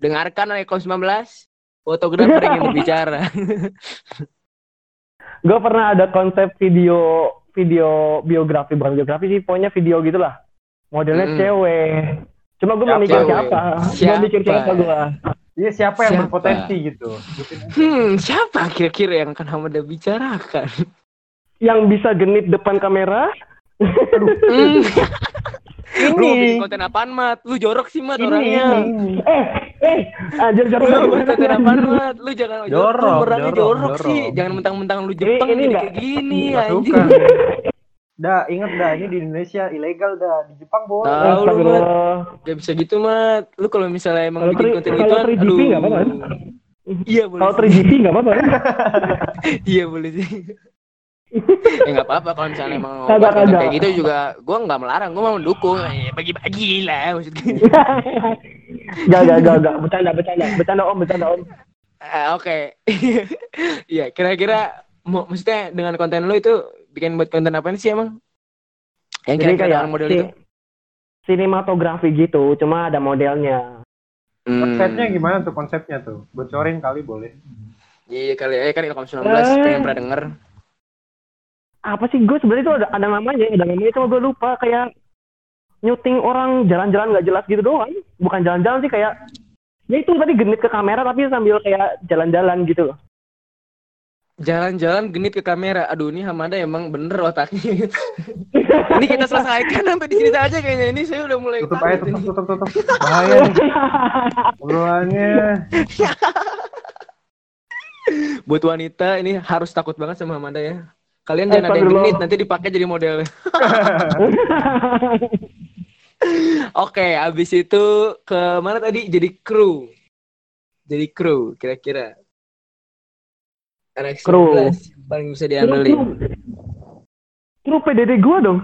dengarkan Ilkom 19 fotografer yang berbicara Gue pernah ada konsep video video biografi bukan biografi sih, pokoknya video gitulah. Modelnya Mm. cewek. Cuma gue mau mikir siapa. Gue Siapa? mikir siapa gue. Iya siapa yang Siapa? berpotensi gitu? hmm siapa kira-kira yang akan Hamada bicarakan Yang bisa genit depan kamera. lu Ini. bikin konten apaan mat lu jorok sih mat Ini, orangnya ini. Eh, eh, anjir lu jangan bikin konten apaan mat lu jangan Jorok, lu orangnya jorok, jorok, jorok. sih jangan mentang-mentang lu Jepang ini nggak- kayak gini suka. Dah, inget dah ini di Indonesia ilegal dah. Di Jepang boleh. Tahu lu, Mat. Gak bisa gitu, Mat. Lu kalau misalnya emang Kalau bikin tri- konten 3GP aduh. nggak apa-apa. Iya, boleh. Kalau sih. 3GP nggak apa-apa. Iya, boleh sih. Ya nggak apa-apa kalau misalnya emang Kagak, kayak gitu juga gua nggak melarang, gua mau mendukung. Ya, bagi-bagi lah maksudnya. Gak, gak, gak, gak. Bercanda, bercanda. Bercanda om, bercanda om. Ah, Oke. Iya, kira-kira mau maksudnya dengan konten lu itu bikin buat konten apa sih emang? Yang kira-kira kayak dengan model si- itu? sinematografi gitu, cuma ada modelnya. Hmm. Konsepnya gimana tuh konsepnya tuh? Bocorin kali boleh. Iya kali ya, kan Ilkom 19 Eh. pengen pernah denger. Apa sih gue sebenarnya itu ada, ada namanya, ada namanya cuma gue lupa kayak nyuting orang jalan-jalan nggak jelas gitu doang. Bukan jalan-jalan sih kayak ya itu tadi genit ke kamera tapi sambil kayak jalan-jalan gitu loh. Jalan-jalan genit ke kamera. Aduh, ini Hamada emang bener otaknya. ini kita selesaikan sampai di sini saja kayaknya. Ini saya udah mulai Tutup aja, ini. tutup, tutup, tutup. Bahaya. Obrolannya. Buat wanita ini harus takut banget sama Hamada ya. Kalian jangan ada yang genit nanti dipakai jadi model. Oke, abis itu ke mana tadi? Jadi kru. Jadi kru kira-kira. RX Kru. 11 paling bisa diandelin. Lu PDD gua dong.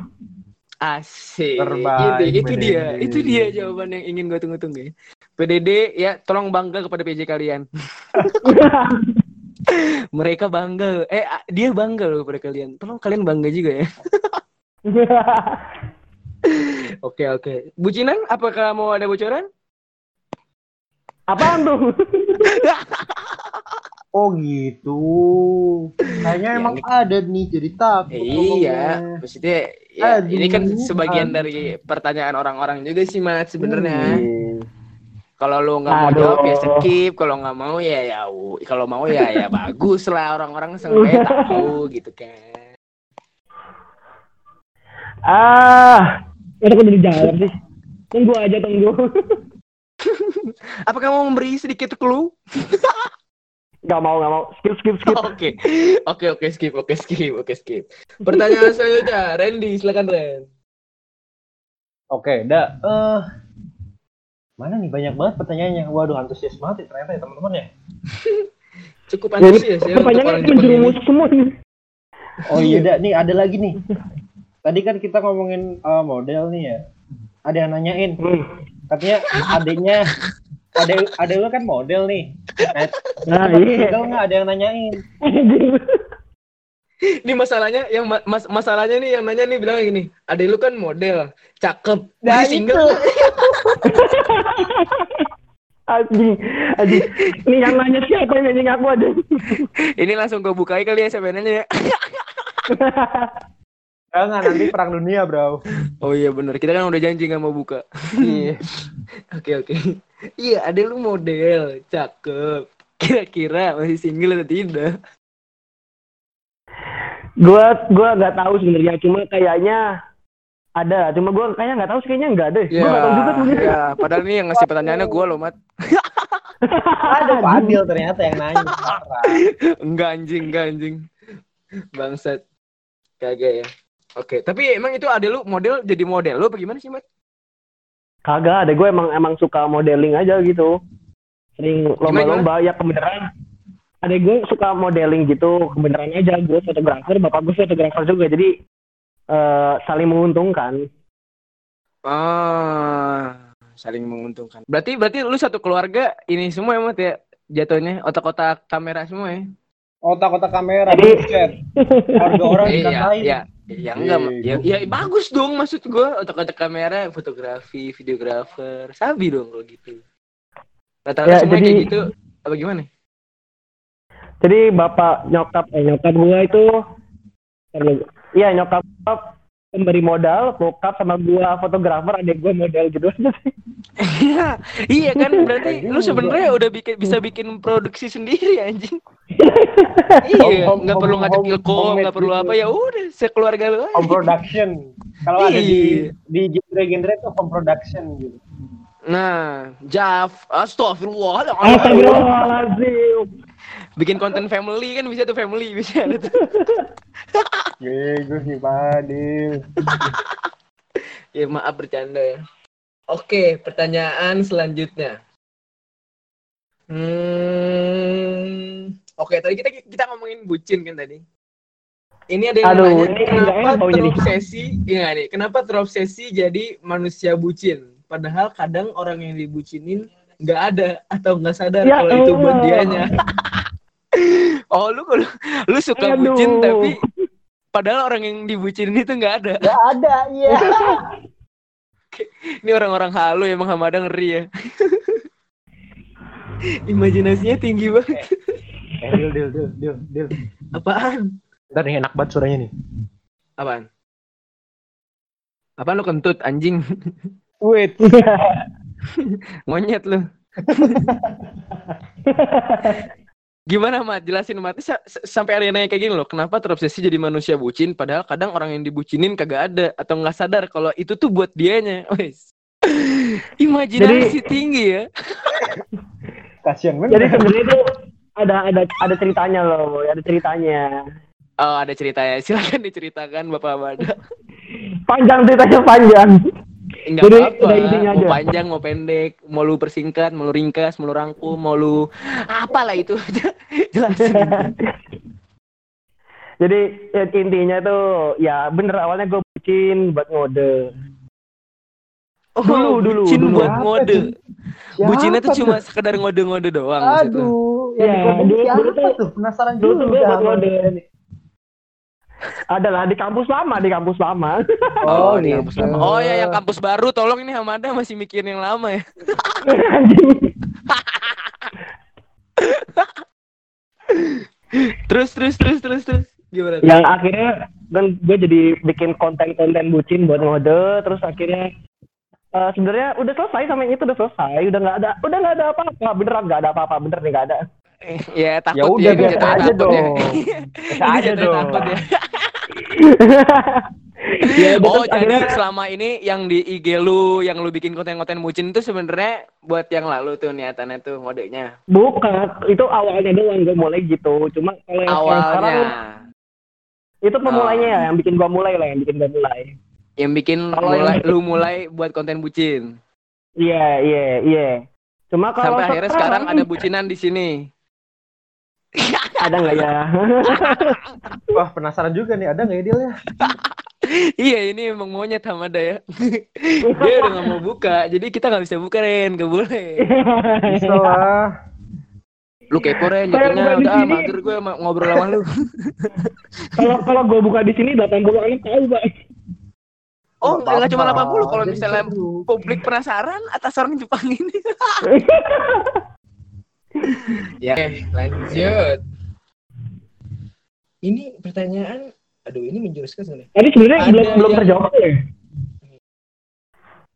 Asik. Terbaik, itu, itu dia, itu dia jawaban yang ingin gue tunggu-tunggu. PDD ya tolong bangga kepada PJ kalian. Mereka bangga. Eh dia bangga loh kepada kalian. Tolong kalian bangga juga ya. Oke oke. Bucinan apakah mau ada bocoran? Apaan tuh? Oh gitu. Kayaknya Ya, emang ini- ada nih jadi takut. iya, maksudnya ya, Aduh, ini kan sebagian aduh. dari pertanyaan orang-orang juga sih Mat sebenarnya. Iya. Kalau lu nggak mau Aduh. jawab ya skip, kalau nggak mau ya ya kalau mau ya ya bagus lah orang-orang seenggaknya tahu gitu kan. ah, itu udah dijawab sih. Tunggu aja tunggu. Apakah mau memberi sedikit clue? Gak mau gak mau. Skip skip skip. Oke, oke oke skip, oke skip, oke skip. Pertanyaan selanjutnya, Randy silakan Ren. Oke, dah. Eh mana nih banyak banget pertanyaannya. Waduh, antusias banget ya ternyata ya teman-teman ya. Cukup antusias ya pertanyaannya menjerumus semua nih. Oh iya. Nih ada lagi nih. Tadi kan kita ngomongin eh, model nih ya. Ada yang nanyain, Hmm. katanya adiknya ada ada lu kan model nih. Nah, Nah, iya. model nggak ada yang nanyain. Ini masalahnya yang ma- mas- masalahnya nih yang nanya nih bilang gini, adek lu kan model, cakep, Nah, single. Anjing, anjing. Ini yang nanya siapa yang nanya aku ada. Ini langsung gue bukai kali ya sebenarnya ya. Jangan nanti perang dunia, Bro. Oh iya bener, kita kan udah janji nggak mau buka. Iya. Oke oke. Iya, ada lu model, cakep. Kira-kira masih single atau tidak? Gua gua nggak tahu sebenarnya cuma kayaknya ada cuma gua kayaknya nggak tahu sih kayaknya nggak ada Ya, gua nggak tahu juga sebenarnya ya, padahal ini yang ngasih pertanyaannya gue loh, Mat. Ada Fadil ternyata yang nanya. Enggak anjing, enggak anjing. Bangsat. Kagak ya. Oke, tapi emang itu ada lu model jadi model lu apa gimana sih, Mat? kagak ada gue emang emang suka modeling aja gitu sering lomba-lomba ya kebenaran ada gue suka modeling gitu kebenaran aja gue fotografer bapak gue fotografer juga jadi eh, saling menguntungkan Ah, saling menguntungkan. Berarti berarti lu satu keluarga ini semua ya, Mat ya? Jatuhnya otak-otak kamera semua ya? Otak-otak kamera, Jadi-. Harga orang iya, dikatain. iya. Ya enggak, ya, ya bagus dong maksud gua otak-otak kamera, fotografi, videografer, sabi dong kalau gitu. Rata-rata Ya, semua jadi- kayak gitu. Apa gimana? Jadi bapak nyokap eh nyokap gue itu iya nyokap pemberi modal bokap sama gua fotografer adek gue model gitu aja sih Iya, iya kan berarti Kayak lu sebenarnya udah bikin bisa bikin produksi sendiri anjing. Iya, nggak perlu ngajak ilkom, nggak perlu gitu. apa ya udah sekeluarga lu aja. Home production. Kalau ada di Iya. di genre-genre itu home production gitu. Nah, Jaf, astagfirullah. Astagfirullahaladzim Bikin konten family kan bisa tuh family bisa ada tuh. Bego sih Fadil. Ya maaf bercanda ya. Oke, pertanyaan selanjutnya. Hmm, oke tadi kita kita ngomongin bucin kan tadi. Ini ada yang Aduh, nanya, ini nggak kenapa terobsesi? Iya nih, kenapa terobsesi jadi manusia bucin? Padahal kadang orang yang dibucinin nggak ada atau nggak sadar Ya kalau itu buat dianya. oh lu lu, lu suka Aduh. bucin tapi padahal orang yang dibucinin itu nggak ada. Gak ada, iya. Ini orang-orang halu emang Hamada ngeri ya. Imajinasinya tinggi banget. Eh, deal, deal, deal, deal, deal. Apaan? Ntar nih enak banget suaranya nih. Apaan? Apaan lu kentut anjing? Wait. Monyet lu. Gimana Mat? Jelasin Mat. Sa- sa- sampai ada yang nanya kayak gini loh. Kenapa terobsesi jadi manusia bucin padahal kadang orang yang dibucinin kagak ada atau nggak sadar kalau itu tuh buat dianya. Wes. Imajinasi tinggi ya. Kasian banget. jadi sebenarnya itu ada ada ada ceritanya loh ada ceritanya Oh, ada ceritanya. Silakan diceritakan Bapak Hamada. panjang ceritanya panjang Enggak Jadi, apa-apa. udah intinya Mau aja. panjang, mau pendek, mau lu persingkat, mau lu ringkas, mau lu rangkum, mau lu apalah itu. Jelasin. Jadi ya, intinya tuh ya bener awalnya gue bucin buat ngode. Oh, Dulu, dulu, bucin dulu. buat Apa ngode. Siapa Bucinnya tuh cuma sekedar ngode-ngode doang. Aduh, Ya, dikomentarin dulu- dulu tuh-? Penasaran dulu gue buat ngode. Adalah di kampus lama, di kampus lama. Oh, di gitu. kampus lama. Oh ya, yang kampus baru. Tolong ini Hamada masih mikirin yang lama ya. Anjing. Terus, terus, terus, terus, terus. Gimana? tuh? yang akhirnya kan gue jadi bikin konten-konten bucin buat ngode terus akhirnya eh, sebenarnya udah selesai sama yang itu udah selesai udah nggak ada udah nggak ada apa-apa beneran nggak ada apa-apa bener nih nggak ada Eh, Ya takut Ya udah, ya, biasa jatuhnya aja takut ya. dong. Biasa Ini aja dong. takut ya. Ya, udah, Oh, jadi selama ini yang di IG lu, yang lu bikin konten-konten bucin itu sebenarnya buat yang lalu tuh niatannya tuh modenya. bukan itu awalnya doang gue mulai gitu cuma kalau yang Awalnya sekarang itu pemulainya Oh. ya yang bikin gue mulai lah yang bikin gue mulai yang bikin Kalau mulai yang- lu mulai buat konten bucin. iya iya iya cuma kalau Sampai akhirnya sekarang ada bucinan di sini. ada nggak ya Wah, penasaran juga nih, ada nggak ya Dil ya? iya, ini emang monyet Hamada ya. Dia udah gak mau buka, jadi kita nggak bisa buka Ren, gak boleh. Bisa lah. Lu kepo Ren, di udah ah, mager gue ma- ngobrol sama lu. kalau kalau gue buka di sini 80 anak tahu pak Oh, Nggak nggak cuma apa-apa, 80 kalau misalnya publik penasaran atas orang Jepang ini. Ya, lanjut. Ini pertanyaan, aduh ini menjurus ke sana. Tadi sebenarnya Ada belum belum yang- terjawab ya.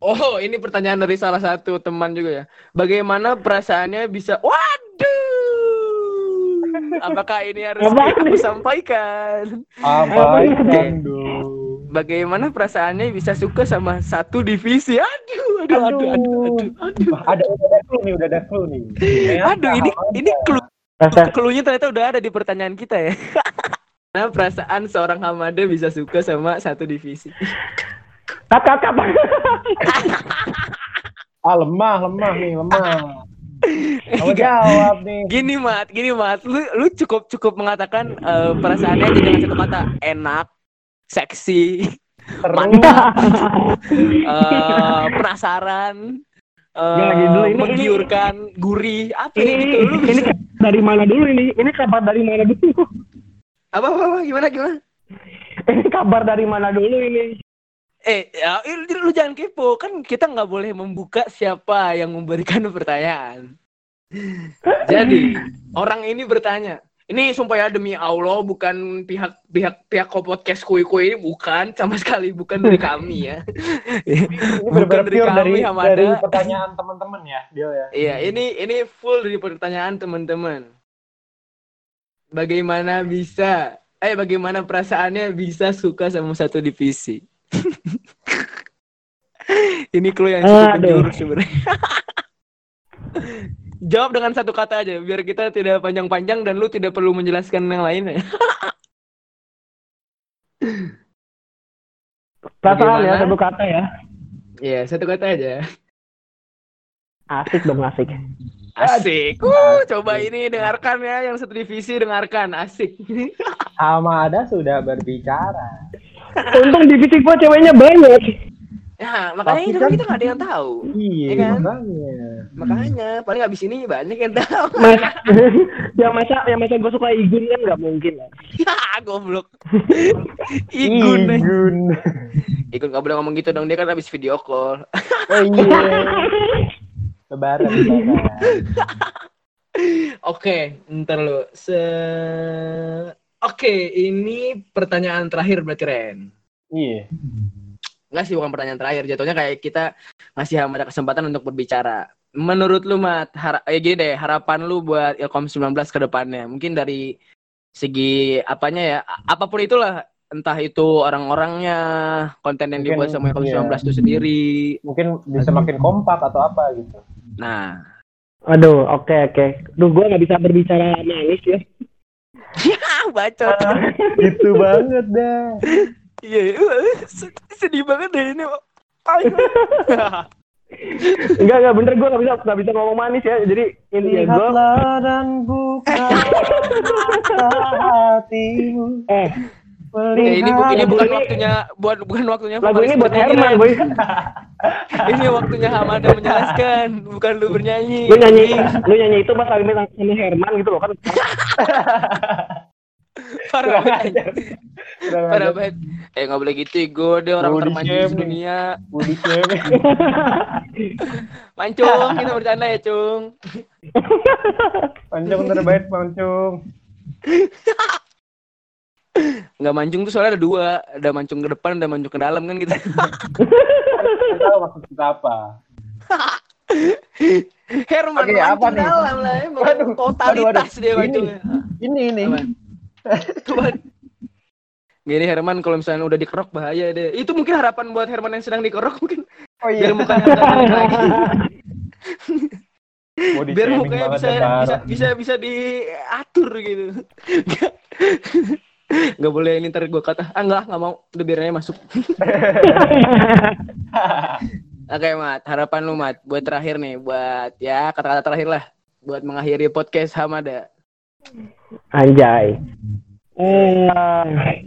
Oh, ini pertanyaan dari salah satu teman juga ya. Bagaimana perasaannya bisa Waduh. Apakah ini harus aku sampaikan? Apa Apa? Bagaimana perasaannya bisa suka sama satu divisi? Aduh, aduh, aduh, aduh, aduh, ada udah ada clue nih, udah ada clue nih. Aduh, ini ini clue clue-nya ternyata udah ada di pertanyaan kita ya. Nah, perasaan seorang Hamada bisa suka sama satu divisi. kat kat kat. Ah, lemah, lemah nih, lemah. Kamu jawab nih. Gini mat, gini mat, lu lu cukup cukup mengatakan eh, perasaannya aja dengan satu kata enak, seksi, Seru. mantap, eh, penasaran, eh, Ya, gitu. Ini- ini- menggiurkan, gurih, apa ya ini gitu. ini Lu ini dari mana dulu ini? Ini kabar dari mana dulu? apa, apa apa gimana gimana? Ini kabar dari mana dulu ini? Eh, ya, eh, lu, lu jangan kepo, kan kita nggak boleh membuka siapa yang memberikan pertanyaan. Jadi orang ini bertanya, ini sumpah ya demi Allah bukan pihak pihak pihak podcast kue kue ini bukan sama sekali bukan dari kami ya. Ini Bukan dari kami, dari, Hamada. dari pertanyaan teman-teman ya, Dil ya. Iya, ini ini full dari pertanyaan teman-teman. Bagaimana bisa eh bagaimana perasaannya bisa suka sama satu divisi? ini clue yang cukup menjurus sebenarnya. Jawab dengan satu kata aja biar kita tidak panjang-panjang dan lu tidak perlu menjelaskan yang lainnya. Perasaan ya Bagaimana? satu kata ya. Iya, satu kata aja. Asik dong asik. Asik. Uh, coba ini dengarkan ya yang satu divisi dengarkan. Asik. Hamada sudah berbicara. Untung divisi gua ceweknya banyak. Ya, makanya Tapi itu kan kita nggak ada yang tahu. Iya, Iya kan? makanya. Makanya paling abis ini banyak yang tahu. Mas, yang masa yang masa gue suka Igun kan nggak mungkin lah. Ya, goblok. Igun. deh. Igun. Igun nggak boleh ngomong gitu dong, dia kan abis video call. Oh iya. Lebaran, lebaran. Oke, ntar lu. Se Oke, ini pertanyaan terakhir berarti Ren. Iya. Enggak sih, bukan pertanyaan terakhir. Jatuhnya kayak kita ngasih Hamada kesempatan untuk berbicara. Menurut lu, Mat, har- eh, gini deh, harapan lu buat Ilkom 19 ke depannya. Mungkin dari segi apanya ya, apa pun itulah. Entah itu orang-orangnya, konten yang Mungkin, dibuat sama Ilkom iya. 19 itu sendiri. Mungkin bisa makin kompak atau apa gitu. Nah, Aduh, oke oke. Duh, gue nggak bisa berbicara manis ya. ya bacot. gitu banget dah. Iya, uh, sed- sedih banget deh ini. Enggak enggak bener gue nggak bisa nggak bisa ngomong manis ya. Jadi intinya gue Lihatlah dan buka hatimu. Eh, Ya, ini bu- ini bukan ini- waktunya buat bukan waktunya lagu ini buat Herman, boy. Ini waktunya Hamada menjelaskan, bukan lu bernyanyi. Lu nyanyi, lu nyanyi itu pas lagi sama Herman gitu loh kan. Parah banget. Parah banget. Eh nggak boleh gitu, gue dia orang Body termancung shaming. dunia. Budi shaming. Mancung, kita bercanda ya, Cung. Pancung terbaik pancung. Nggak mancung tuh soalnya ada dua, ada mancung ke depan, ada mancung ke dalam kan gitu. Kita tahu maksud kita apa. Herman mancung apa nih? dalam lah, emang Waduh, totalitas waduh, dia mancungnya. Ini ini. Apa? Gini Herman kalau misalnya udah dikerok bahaya deh. Itu mungkin harapan buat Herman yang sedang dikerok mungkin Oh biar iya. mukanya nggak balik lagi. Body biar mukanya bisa bisa bisa bisa diatur gitu. Nggak- Nggak boleh ini ntar gue kata, ah enggak, nggak mau, udah biar aja masuk. Oke Mat, harapan lu Mat, buat terakhir nih, buat ya kata-kata terakhir lah, buat mengakhiri podcast Hamada. Anjay. Eh,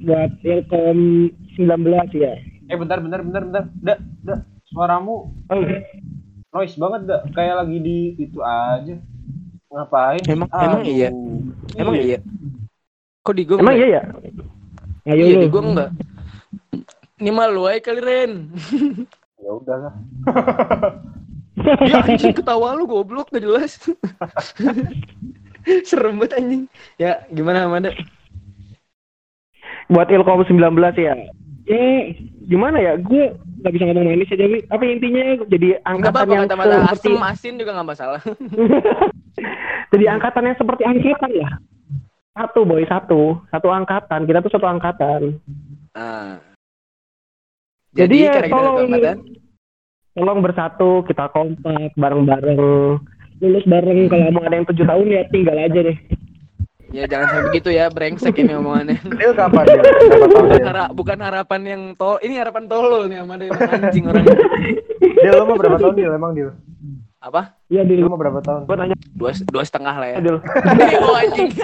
buat Ilkom 19 ya. Eh bentar bentar bentar bentar. Dak, dak. Suaramu Oh, noise banget dak. Kayak lagi di itu aja. Ngapain? Emang- emang iya? Emang iya? Kok di gue emang iya ya? Ayo Iya, lu. di gue enggak. Ini mah lu aja kali Ren. Ya udahlah. Ya anjing ketawa lu goblok gak jelas. Serem banget anjing. Ya, gimana Amanda? Buat Ilkom 19 ya. Eh, gimana ya? Gue nggak bisa ngomong manis aja, Wi. Apa intinya jadi angkatan apa-apa yang kata-kata seperti asem asin juga enggak masalah. jadi angkatan yang seperti angkatan lah. Satu boy, satu. Satu angkatan. Kita tuh satu angkatan. Ah. Jadi Jadi, ya, tolong- Tolong bersatu, kita kompak bareng-bareng. Lulus bareng kalau mau ada yang tujuh tahun ya tinggal aja deh. ya jangan sampai begitu ya, brengsek ini omongannya. Dil kapan tahun Bukan, Dil? hara- bukan harapan yang tol, ini harapan tolol nih Amanda emang anjing orang. Dil lu mau berapa tahun Dil emang Dil? Apa? Iya, Dil. mau berapa tahun? Gue nanya, Dua, dua setengah lah ya. Dil. oh anjing.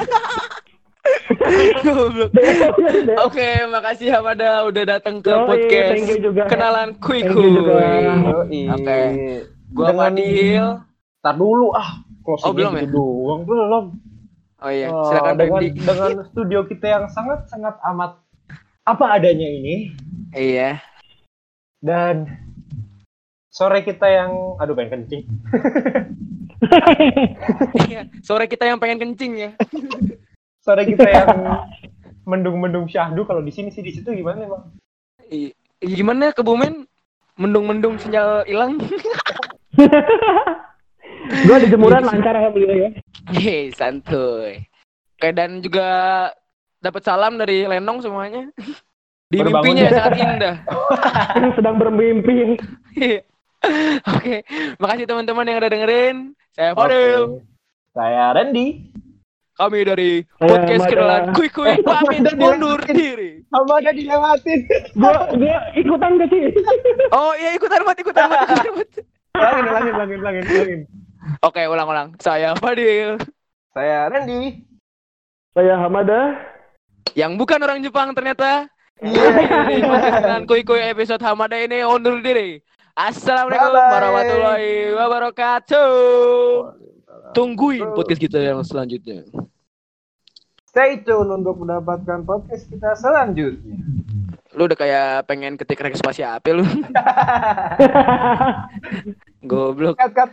Oke, makasih Hamada udah datang ke Yoi, podcast kenalan. Yoi. Oke. Gua Dengan- Fadil. Tar dulu ah. Closing Oh, belum ya? doang belum. Oh iya, Oh, silakan dengan Randy. dengan studio kita yang sangat sangat amat apa adanya ini Iya. dan sore kita yang aduh pengen kencing. Iya. Sore kita yang pengen kencing ya. Sore kita yang mendung-mendung syahdu kalau di sini sih di situ gimana emang? I- Gimana Kebumen? Mendung-mendung sinyal hilang. Gue di jemuran lancar alhamdulillah ya. Yeay, santuy. Oke, dan juga dapat salam dari Lenong semuanya. Di Baru mimpinya ya? sangat indah. Sedang bermimpi. Oke, makasih teman-teman yang udah dengerin. Saya. Fadil. Saya Randy. Kami dari podcast kenalan Kui Kui pamit udah undur dilewatin. diri. Sama ada dilewatin. Gue gue ikutan gak sih? Oh iya ikutan mat, ikutan mat, ikutan mat. Langin, langin, langin, langin, langin. Oke, ulang-ulang. Saya Fadil. Saya Randy. Saya Hamada. Yang bukan orang Jepang ternyata. Iya. Di podcast kenalan Kui Kui episode Hamada ini undur diri. Assalamualaikum Bye-bye. warahmatullahi wabarakatuh. Tungguin podcast kita yang selanjutnya. Stay tune untuk mendapatkan podcast kita selanjutnya. Lu udah kayak pengen ketik rek spasi apa lu? Goblok. Cut, cut,